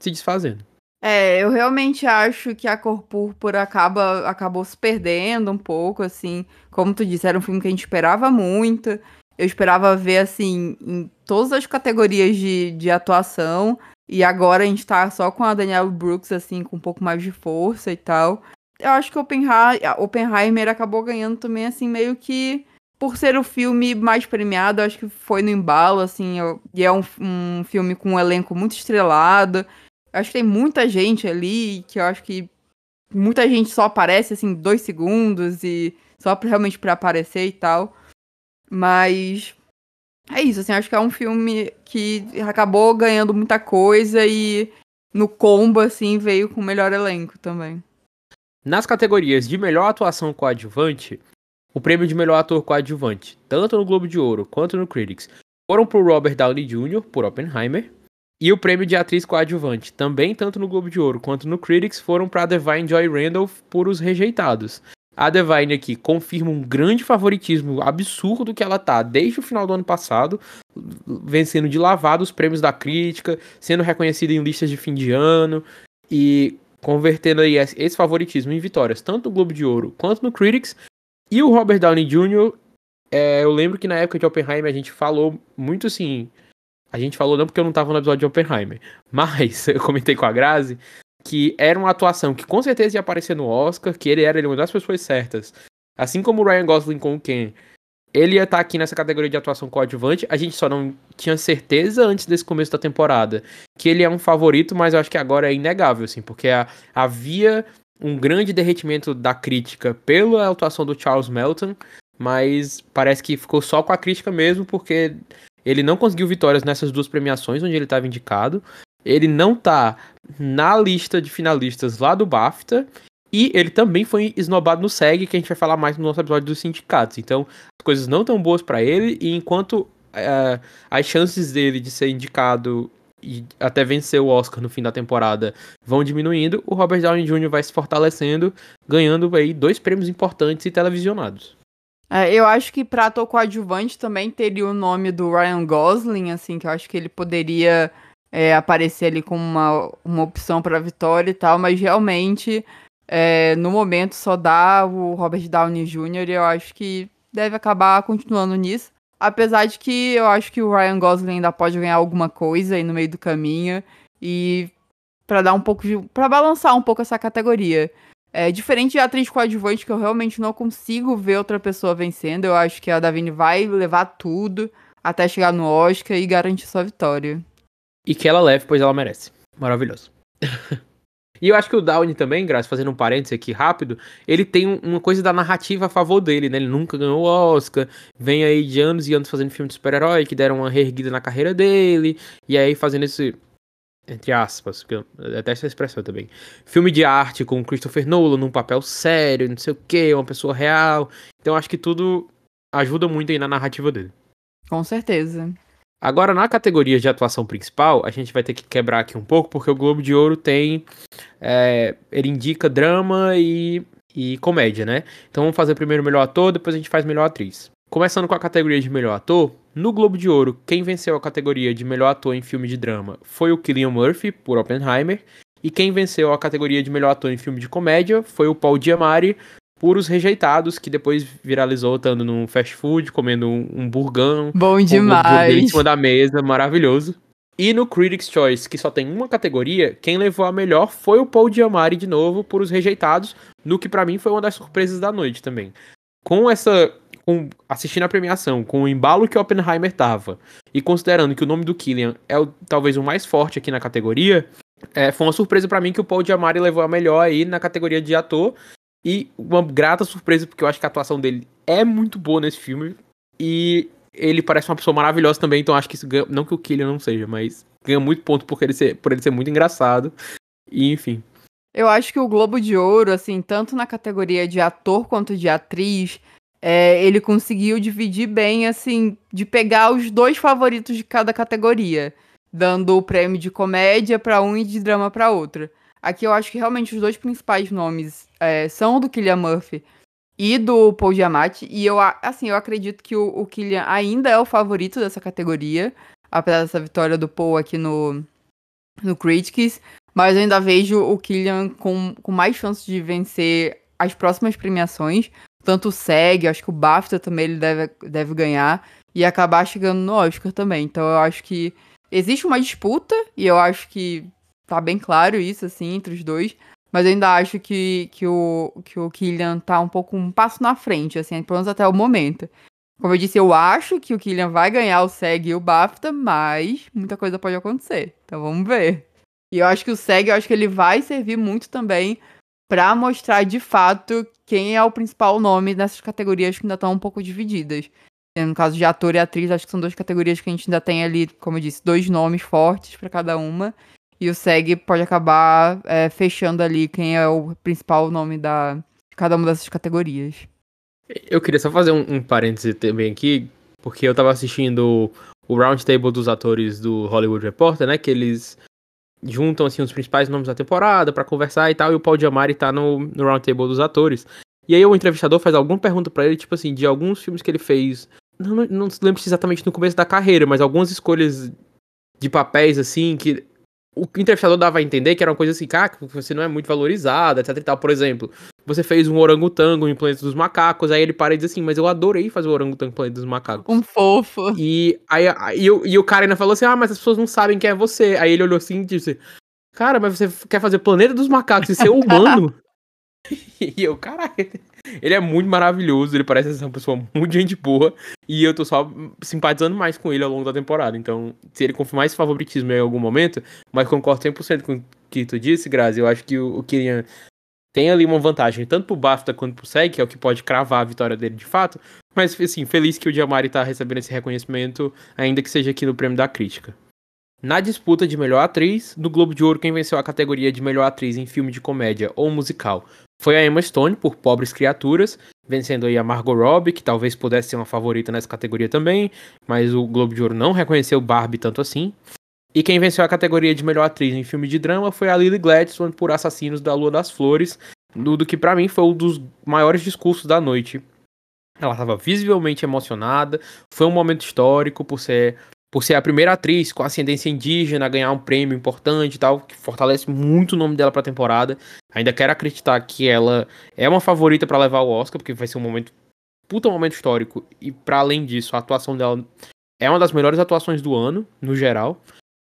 se desfazendo. É, eu realmente acho que a cor púrpura acaba, acabou se perdendo um pouco, assim. Como tu disse, era um filme que a gente esperava muito. Eu esperava ver, assim, em todas as categorias de, de atuação. E agora a gente tá só com a Danielle Brooks, assim, com um pouco mais de força e tal. Eu acho que Oppenheimer, Oppenheimer acabou ganhando também, assim, meio que por ser o filme mais premiado, acho que foi no embalo, assim, e é um, um filme com um elenco muito estrelado. Acho que tem muita gente ali, que eu acho que muita gente só aparece, assim, dois segundos e só pra, realmente para aparecer e tal. Mas é isso, assim, acho que é um filme que acabou ganhando muita coisa e no combo, assim, veio com o melhor elenco também. Nas categorias de melhor atuação coadjuvante, o prêmio de melhor ator coadjuvante, tanto no Globo de Ouro quanto no Critics, foram para o Robert Downey Jr., por Oppenheimer, e o prêmio de atriz coadjuvante, também tanto no Globo de Ouro quanto no Critics, foram para Divine Joy Randolph por Os Rejeitados. A Divine aqui confirma um grande favoritismo absurdo que ela tá desde o final do ano passado, vencendo de lavado os prêmios da crítica, sendo reconhecida em listas de fim de ano e convertendo aí esse favoritismo em vitórias, tanto no Globo de Ouro quanto no Critics. E o Robert Downey Jr., é, eu lembro que na época de Oppenheimer a gente falou muito assim. A gente falou não porque eu não tava no episódio de Oppenheimer, mas eu comentei com a Grazi que era uma atuação que com certeza ia aparecer no Oscar, que ele era uma das pessoas certas. Assim como o Ryan Gosling com o Ken, ele ia estar tá aqui nessa categoria de atuação coadjuvante. A gente só não tinha certeza antes desse começo da temporada que ele é um favorito, mas eu acho que agora é inegável, assim, porque a, havia um grande derretimento da crítica pela atuação do Charles Melton, mas parece que ficou só com a crítica mesmo, porque ele não conseguiu vitórias nessas duas premiações onde ele estava indicado. Ele não tá na lista de finalistas lá do BAFTA. E ele também foi esnobado no SEG, que a gente vai falar mais no nosso episódio dos sindicatos. Então, as coisas não tão boas para ele, e enquanto uh, as chances dele de ser indicado e até vencer o Oscar no fim da temporada vão diminuindo, o Robert Downey Jr. vai se fortalecendo, ganhando aí dois prêmios importantes e televisionados. É, eu acho que pra ator coadjuvante também teria o nome do Ryan Gosling, assim, que eu acho que ele poderia é, aparecer ali como uma, uma opção para vitória e tal, mas realmente é, no momento só dá o Robert Downey Jr. e eu acho que deve acabar continuando nisso. Apesar de que eu acho que o Ryan Gosling ainda pode ganhar alguma coisa aí no meio do caminho e para dar um pouco de. para balançar um pouco essa categoria. É diferente de atriz coadjuvante, que eu realmente não consigo ver outra pessoa vencendo. Eu acho que a Davine vai levar tudo até chegar no Oscar e garantir sua vitória. E que ela leve, pois ela merece. Maravilhoso. E eu acho que o Downey também, Graça, fazendo um parênteses aqui rápido, ele tem uma coisa da narrativa a favor dele, né? Ele nunca ganhou o Oscar, vem aí de anos e anos fazendo filme de super-herói que deram uma reerguida na carreira dele, e aí fazendo esse. Entre aspas, que eu essa expressão também. Filme de arte com Christopher Nolan num papel sério, não sei o que, uma pessoa real. Então acho que tudo ajuda muito aí na narrativa dele. Com certeza. Agora, na categoria de atuação principal, a gente vai ter que quebrar aqui um pouco, porque o Globo de Ouro tem. É, ele indica drama e, e comédia, né? Então vamos fazer primeiro melhor ator, depois a gente faz melhor atriz. Começando com a categoria de melhor ator, no Globo de Ouro, quem venceu a categoria de melhor ator em filme de drama foi o Cillian Murphy, por Oppenheimer, e quem venceu a categoria de melhor ator em filme de comédia foi o Paul Giamatti, por Os Rejeitados, que depois viralizou estando num fast food, comendo um, um burgão. Bom demais. Um em cima da mesa, maravilhoso. E no Critics' Choice, que só tem uma categoria, quem levou a melhor foi o Paul Giamatti de novo por Os Rejeitados, no que para mim foi uma das surpresas da noite também. Com essa com, assistindo a premiação, com o embalo que Oppenheimer tava, e considerando que o nome do Killian é o, talvez o mais forte aqui na categoria, é, foi uma surpresa para mim que o Paul Giamatti levou a melhor aí na categoria de ator, e uma grata surpresa, porque eu acho que a atuação dele é muito boa nesse filme. E ele parece uma pessoa maravilhosa também, então acho que isso ganha. Não que o Killian não seja, mas ganha muito ponto por ele ser, por ele ser muito engraçado. E enfim. Eu acho que o Globo de Ouro, assim, tanto na categoria de ator quanto de atriz, é, ele conseguiu dividir bem, assim, de pegar os dois favoritos de cada categoria, dando o prêmio de comédia para um e de drama para outra. Aqui eu acho que realmente os dois principais nomes é, são do Killian Murphy e do Paul Giamatti. E eu, assim, eu acredito que o, o Killian ainda é o favorito dessa categoria, apesar dessa vitória do Paul aqui no, no Critics. Mas eu ainda vejo o Killian com, com mais chances de vencer as próximas premiações. Tanto o SEG, acho que o BAFTA também ele deve, deve ganhar. E acabar chegando no Oscar também. Então eu acho que existe uma disputa. E eu acho que tá bem claro isso, assim, entre os dois. Mas eu ainda acho que, que, o, que o Killian tá um pouco um passo na frente, assim, pelo menos até o momento. Como eu disse, eu acho que o Killian vai ganhar o SEG e o BAFTA, mas muita coisa pode acontecer. Então vamos ver. E eu acho que o SEG, eu acho que ele vai servir muito também para mostrar de fato quem é o principal nome nessas categorias que ainda estão um pouco divididas. No caso de ator e atriz, acho que são duas categorias que a gente ainda tem ali, como eu disse, dois nomes fortes para cada uma. E o SEG pode acabar é, fechando ali quem é o principal nome da, de cada uma dessas categorias. Eu queria só fazer um, um parêntese também aqui, porque eu tava assistindo o roundtable dos atores do Hollywood Reporter, né? Que eles juntam assim os principais nomes da temporada para conversar e tal, e o Paul Diamari tá no, no roundtable dos atores. E aí o entrevistador faz alguma pergunta para ele, tipo assim, de alguns filmes que ele fez. Não, não, não lembro exatamente no começo da carreira, mas algumas escolhas de papéis, assim, que o entrevistador dava a entender que era uma coisa assim, cara, que você não é muito valorizada, etc e tal. Por exemplo, você fez um orangotango em Planeta dos Macacos, aí ele para e diz assim, mas eu adorei fazer o orangotango em Planeta dos Macacos. Um fofo. E, aí, aí, e, e o cara ainda falou assim, ah, mas as pessoas não sabem quem é você. Aí ele olhou assim e disse, cara, mas você quer fazer Planeta dos Macacos e ser humano? E eu, caralho, ele é muito maravilhoso, ele parece ser uma pessoa muito gente boa, e eu tô só simpatizando mais com ele ao longo da temporada. Então, se ele confirmar esse favoritismo em algum momento, mas concordo 100% com o que tu disse, Grazi, eu acho que o, o Kylian tem ali uma vantagem, tanto pro BAFTA quanto pro SEG, que é o que pode cravar a vitória dele de fato, mas, assim, feliz que o Diamari tá recebendo esse reconhecimento, ainda que seja aqui no Prêmio da Crítica. Na disputa de melhor atriz, no Globo de Ouro, quem venceu a categoria de melhor atriz em filme de comédia ou musical foi a Emma Stone por Pobres Criaturas, vencendo aí a Margot Robbie, que talvez pudesse ser uma favorita nessa categoria também, mas o Globo de Ouro não reconheceu Barbie tanto assim. E quem venceu a categoria de melhor atriz em filme de drama foi a Lily Gladstone por Assassinos da Lua das Flores, do, do que para mim foi um dos maiores discursos da noite. Ela estava visivelmente emocionada, foi um momento histórico por ser por ser a primeira atriz com ascendência indígena a ganhar um prêmio importante e tal, que fortalece muito o nome dela pra temporada. Ainda quero acreditar que ela é uma favorita para levar o Oscar, porque vai ser um momento puta momento histórico e para além disso, a atuação dela é uma das melhores atuações do ano, no geral.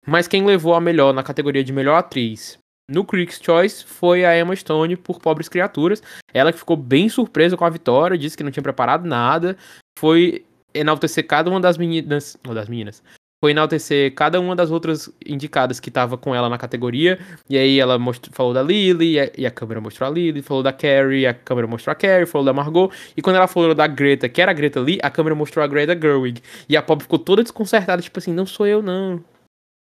Mas quem levou a melhor na categoria de melhor atriz no Critics' Choice foi a Emma Stone por Pobres Criaturas. Ela que ficou bem surpresa com a vitória, disse que não tinha preparado nada. Foi enaltecer cada uma das meninas. Ou das meninas foi enaltecer cada uma das outras indicadas que tava com ela na categoria. E aí ela mostrou, falou da Lily, e a, e a, câmera mostrou a Lily, falou da Carrie, a câmera mostrou a Carrie, falou da Margot. E quando ela falou da Greta, que era a Greta Lee, a câmera mostrou a Greta Gerwig. E a Pop ficou toda desconcertada, tipo assim, não sou eu, não.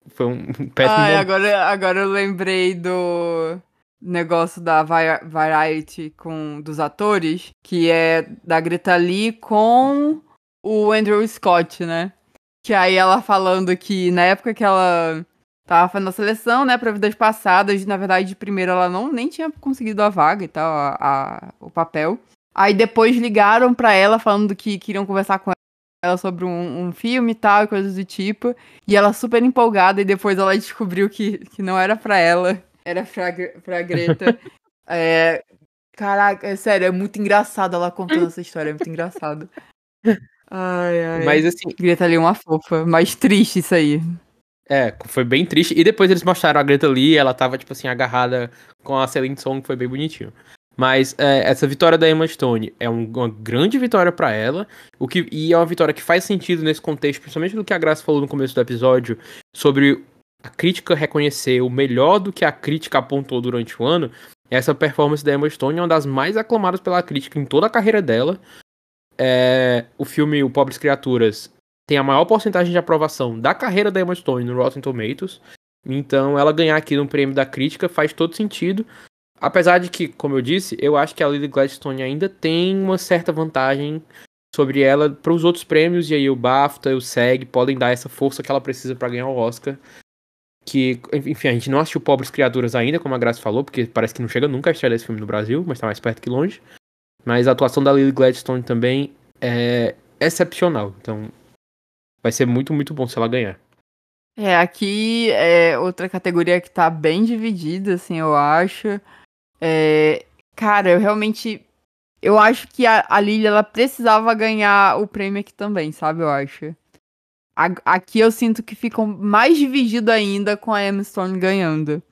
Foi um péssimo Ai, agora, agora eu lembrei do negócio da Variety com dos atores, que é da Greta Lee com o Andrew Scott, né? Que aí ela falando que na época que ela tava fazendo a seleção, né, pra vidas passadas, na verdade, de primeiro ela não nem tinha conseguido a vaga e tal, a, a o papel. Aí depois ligaram pra ela falando que queriam conversar com ela sobre um, um filme e tal, e coisas do tipo. E ela super empolgada, e depois ela descobriu que, que não era pra ela, era pra, pra Greta. é, caraca, é sério, é muito engraçado ela contando essa história, é muito engraçado. Ai, ai. Mas assim. Greta ali é uma fofa, mas triste isso aí. É, foi bem triste. E depois eles mostraram a Greta Lee, ela tava, tipo assim, agarrada com a Celine Song, que foi bem bonitinho. Mas é, essa vitória da Emma Stone é um, uma grande vitória para ela, o que e é uma vitória que faz sentido nesse contexto, principalmente do que a Graça falou no começo do episódio sobre a crítica reconhecer o melhor do que a crítica apontou durante o ano. Essa performance da Emma Stone é uma das mais aclamadas pela crítica em toda a carreira dela. É, o filme O Pobres Criaturas tem a maior porcentagem de aprovação da carreira da Emma Stone no Rotten Tomatoes. Então, ela ganhar aqui no prêmio da crítica faz todo sentido. Apesar de que, como eu disse, eu acho que a Lily Gladstone ainda tem uma certa vantagem sobre ela para os outros prêmios, e aí o BAFTA e o SEG podem dar essa força que ela precisa para ganhar o Oscar. Que, enfim, a gente não assistiu Pobres Criaturas ainda, como a Graça falou, porque parece que não chega nunca a estreia desse filme no Brasil, mas está mais perto que longe. Mas a atuação da Lily Gladstone também é excepcional, então vai ser muito, muito bom se ela ganhar. É, aqui é outra categoria que tá bem dividida, assim, eu acho. É, cara, eu realmente. Eu acho que a, a Lily ela precisava ganhar o prêmio aqui também, sabe? Eu acho. A, aqui eu sinto que ficam mais dividido ainda com a Emma Stone ganhando.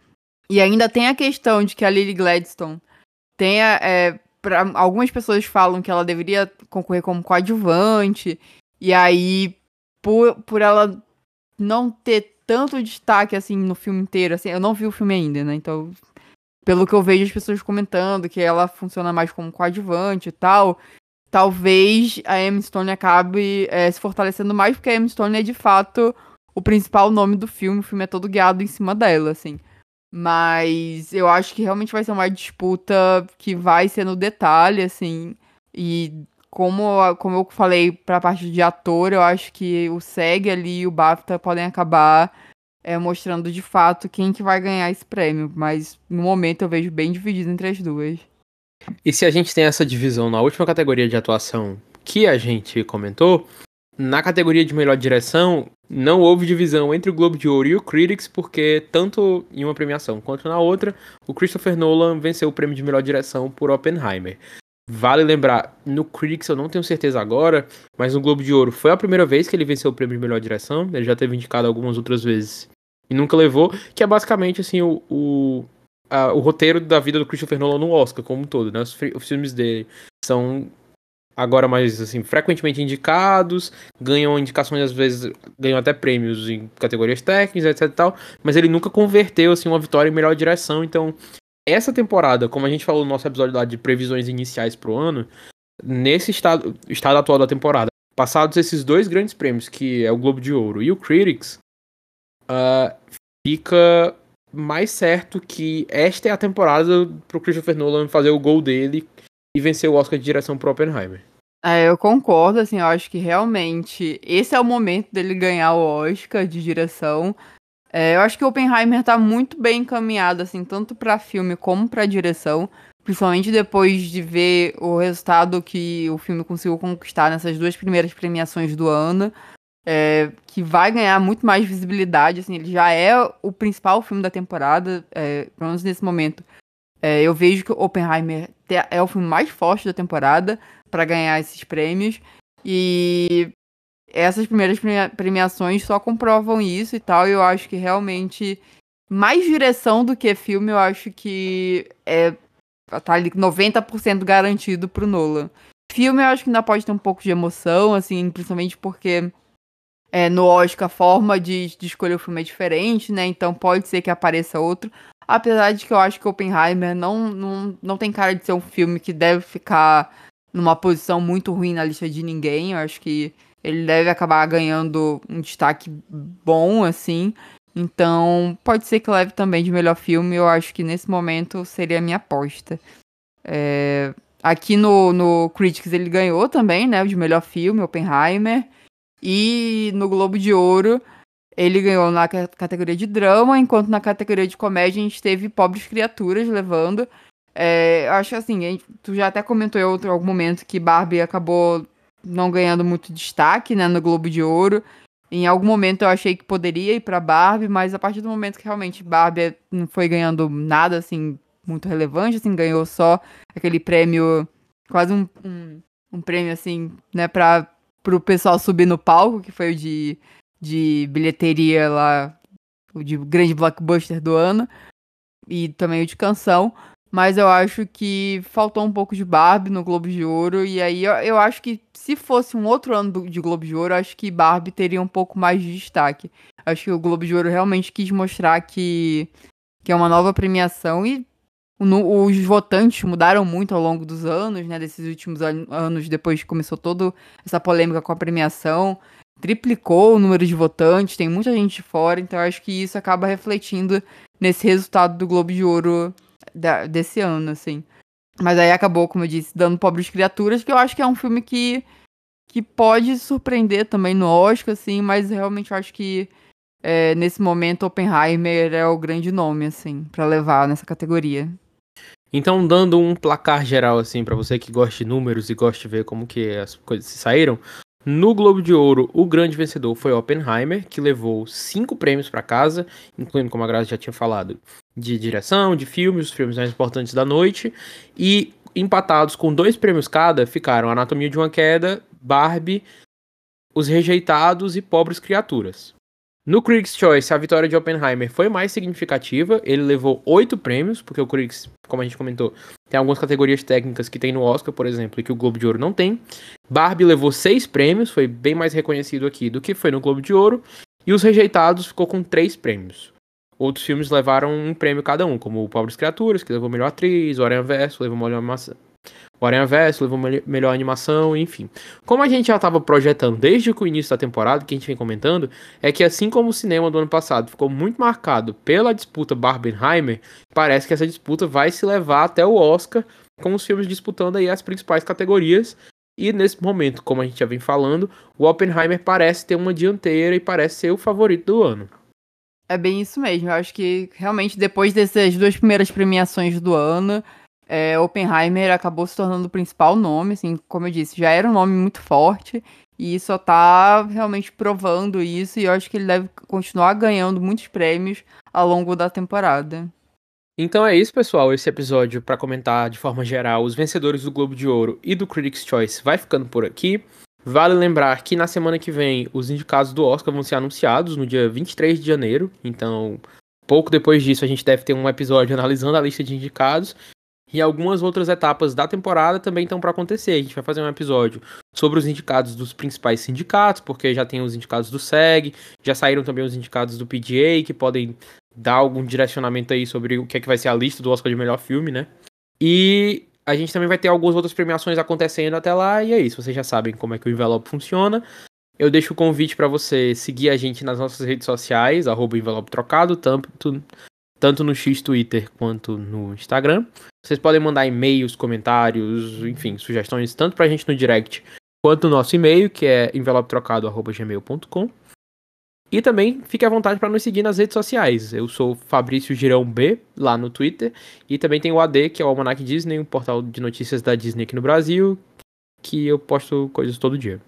E ainda tem a questão de que a Lily Gladstone tenha. É, pra, algumas pessoas falam que ela deveria concorrer como coadjuvante. E aí, por, por ela não ter tanto destaque assim no filme inteiro, assim, eu não vi o filme ainda, né? Então pelo que eu vejo as pessoas comentando, que ela funciona mais como coadjuvante e tal, talvez a Emma Stone acabe é, se fortalecendo mais, porque a Emma Stone é de fato o principal nome do filme, o filme é todo guiado em cima dela, assim. Mas eu acho que realmente vai ser uma disputa que vai ser no detalhe, assim. E como, como eu falei pra parte de ator, eu acho que o SEG ali e o BAFTA podem acabar é, mostrando de fato quem que vai ganhar esse prêmio, mas no momento eu vejo bem dividido entre as duas. E se a gente tem essa divisão na última categoria de atuação que a gente comentou, na categoria de melhor direção, não houve divisão entre o Globo de Ouro e o Critics, porque tanto em uma premiação quanto na outra, o Christopher Nolan venceu o prêmio de melhor direção por Oppenheimer. Vale lembrar, no Critics eu não tenho certeza agora, mas no Globo de Ouro foi a primeira vez que ele venceu o prêmio de melhor direção. Ele já teve indicado algumas outras vezes e nunca levou, que é basicamente assim o, o, a, o roteiro da vida do Christopher Nolan no Oscar como um todo, né? Os, os, filmes dele são agora mais assim frequentemente indicados, ganham indicações às vezes ganham até prêmios em categorias técnicas, etc e tal, mas ele nunca converteu assim uma vitória em melhor direção, então essa temporada, como a gente falou no nosso episódio lá de previsões iniciais pro ano, nesse estado, estado atual da temporada, passados esses dois grandes prêmios, que é o Globo de Ouro e o Critics, uh, fica mais certo que esta é a temporada pro Christopher Nolan fazer o gol dele e vencer o Oscar de direção pro Oppenheimer. É, eu concordo, assim, eu acho que realmente esse é o momento dele ganhar o Oscar de direção. É, eu acho que o Oppenheimer tá muito bem encaminhado, assim, tanto para filme como para direção, principalmente depois de ver o resultado que o filme conseguiu conquistar nessas duas primeiras premiações do ano é, que vai ganhar muito mais visibilidade, assim, ele já é o principal filme da temporada, é, pelo menos nesse momento. É, eu vejo que Oppenheimer é o filme mais forte da temporada para ganhar esses prêmios. E essas primeiras premiações só comprovam isso e tal. E eu acho que realmente, mais direção do que filme, eu acho que é tá ali 90% garantido pro Nolan. Filme eu acho que ainda pode ter um pouco de emoção, assim, principalmente porque é, no Oscar a forma de, de escolher o filme é diferente, né? Então pode ser que apareça outro. Apesar de que eu acho que Oppenheimer não, não, não tem cara de ser um filme que deve ficar numa posição muito ruim na lista de ninguém. Eu acho que ele deve acabar ganhando um destaque bom, assim. Então, pode ser que leve também de melhor filme. Eu acho que nesse momento seria a minha aposta. É... Aqui no, no Critics ele ganhou também, né? O de melhor filme, Oppenheimer. E no Globo de Ouro, ele ganhou na categoria de drama, enquanto na categoria de comédia a gente teve Pobres Criaturas levando. É, eu acho assim, tu já até comentou em outro algum momento que Barbie acabou não ganhando muito destaque, né, no Globo de Ouro. Em algum momento eu achei que poderia ir para Barbie, mas a partir do momento que realmente Barbie não foi ganhando nada assim muito relevante, assim, ganhou só aquele prêmio, quase um, um, um prêmio assim, né, para o pessoal subir no palco, que foi o de, de bilheteria lá, o de grande blockbuster do ano, e também o de canção. Mas eu acho que faltou um pouco de Barbie no Globo de Ouro. E aí eu, eu acho que se fosse um outro ano do, de Globo de Ouro, acho que Barbie teria um pouco mais de destaque. Acho que o Globo de Ouro realmente quis mostrar que, que é uma nova premiação e o, os votantes mudaram muito ao longo dos anos, né? Desses últimos an anos, depois que começou toda essa polêmica com a premiação. Triplicou o número de votantes, tem muita gente fora, então acho que isso acaba refletindo nesse resultado do Globo de Ouro da, desse ano, assim. Mas aí acabou, como eu disse, dando Pobres Criaturas, que eu acho que é um filme que, que pode surpreender também no Oscar, assim, mas realmente eu acho que é, nesse momento Oppenheimer é o grande nome, assim, para levar nessa categoria. Então, dando um placar geral, assim, para você que gosta de números e gosta de ver como que as coisas se saíram, no Globo de Ouro, o grande vencedor foi Oppenheimer, que levou cinco prêmios para casa, incluindo, como a Graça já tinha falado, de direção, de filmes, os filmes mais importantes da noite. E empatados com dois prêmios cada ficaram Anatomia de uma Queda, Barbie, Os Rejeitados e Pobres Criaturas. No Critics' Choice, a vitória de Oppenheimer foi mais significativa. Ele levou oito prêmios, porque o Critics, como a gente comentou, tem algumas categorias técnicas que tem no Oscar, por exemplo, e que o Globo de Ouro não tem. Barbie levou seis prêmios, foi bem mais reconhecido aqui do que foi no Globo de Ouro. E Os Rejeitados ficou com três prêmios. Outros filmes levaram um prêmio cada um, como o Pobres Criaturas, que levou melhor atriz, o Aranha Verso levou melhor maçã. O Aranha Verso levou melhor animação, enfim. Como a gente já estava projetando desde o início da temporada, que a gente vem comentando, é que assim como o cinema do ano passado ficou muito marcado pela disputa Barbenheimer, parece que essa disputa vai se levar até o Oscar, com os filmes disputando aí as principais categorias. E nesse momento, como a gente já vem falando, o Oppenheimer parece ter uma dianteira e parece ser o favorito do ano. É bem isso mesmo. Eu acho que realmente depois dessas duas primeiras premiações do ano, é, Oppenheimer acabou se tornando o principal nome, assim, como eu disse, já era um nome muito forte e só tá realmente provando isso e eu acho que ele deve continuar ganhando muitos prêmios ao longo da temporada. Então é isso, pessoal. Esse episódio, para comentar de forma geral os vencedores do Globo de Ouro e do Critics' Choice, vai ficando por aqui. Vale lembrar que na semana que vem os indicados do Oscar vão ser anunciados no dia 23 de janeiro. Então, pouco depois disso, a gente deve ter um episódio analisando a lista de indicados. E algumas outras etapas da temporada também estão para acontecer. A gente vai fazer um episódio sobre os indicados dos principais sindicatos, porque já tem os indicados do SEG, já saíram também os indicados do PGA, que podem dar algum direcionamento aí sobre o que é que vai ser a lista do Oscar de melhor filme, né? E a gente também vai ter algumas outras premiações acontecendo até lá, e é isso. Vocês já sabem como é que o envelope funciona. Eu deixo o convite para você seguir a gente nas nossas redes sociais, arroba envelope trocado, tanto, tanto no X Twitter quanto no Instagram. Vocês podem mandar e-mails, comentários, enfim, sugestões, tanto pra gente no direct quanto no nosso e-mail, que é envelopetrocado.gmail.com. E também fique à vontade para nos seguir nas redes sociais. Eu sou Fabrício Girão B, lá no Twitter. E também tem o AD, que é o Almanac Disney, um portal de notícias da Disney aqui no Brasil, que eu posto coisas todo dia.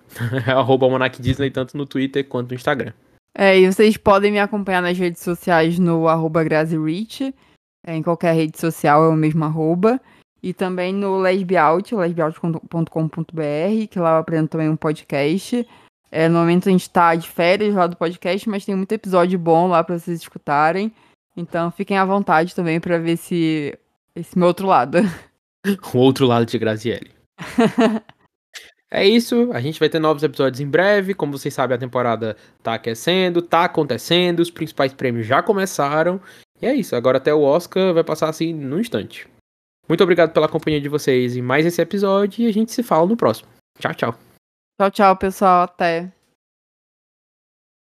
É arroba Almanac Disney, tanto no Twitter quanto no Instagram. É, e vocês podem me acompanhar nas redes sociais no arroba GraziRich. É, em qualquer rede social é o mesmo arroba. E também no Lesbiaut, lesbiaut.com.br, que lá eu aprendo também um podcast. É, no momento a gente tá de férias lá do podcast, mas tem muito episódio bom lá para vocês escutarem. Então fiquem à vontade também para ver esse, esse meu outro lado. O outro lado de Grazielli. é isso, a gente vai ter novos episódios em breve. Como vocês sabem, a temporada tá aquecendo, tá acontecendo, os principais prêmios já começaram. E é isso, agora até o Oscar vai passar assim no instante. Muito obrigado pela companhia de vocês em mais esse episódio e a gente se fala no próximo. Tchau, tchau. Tchau, tchau, pessoal. Até.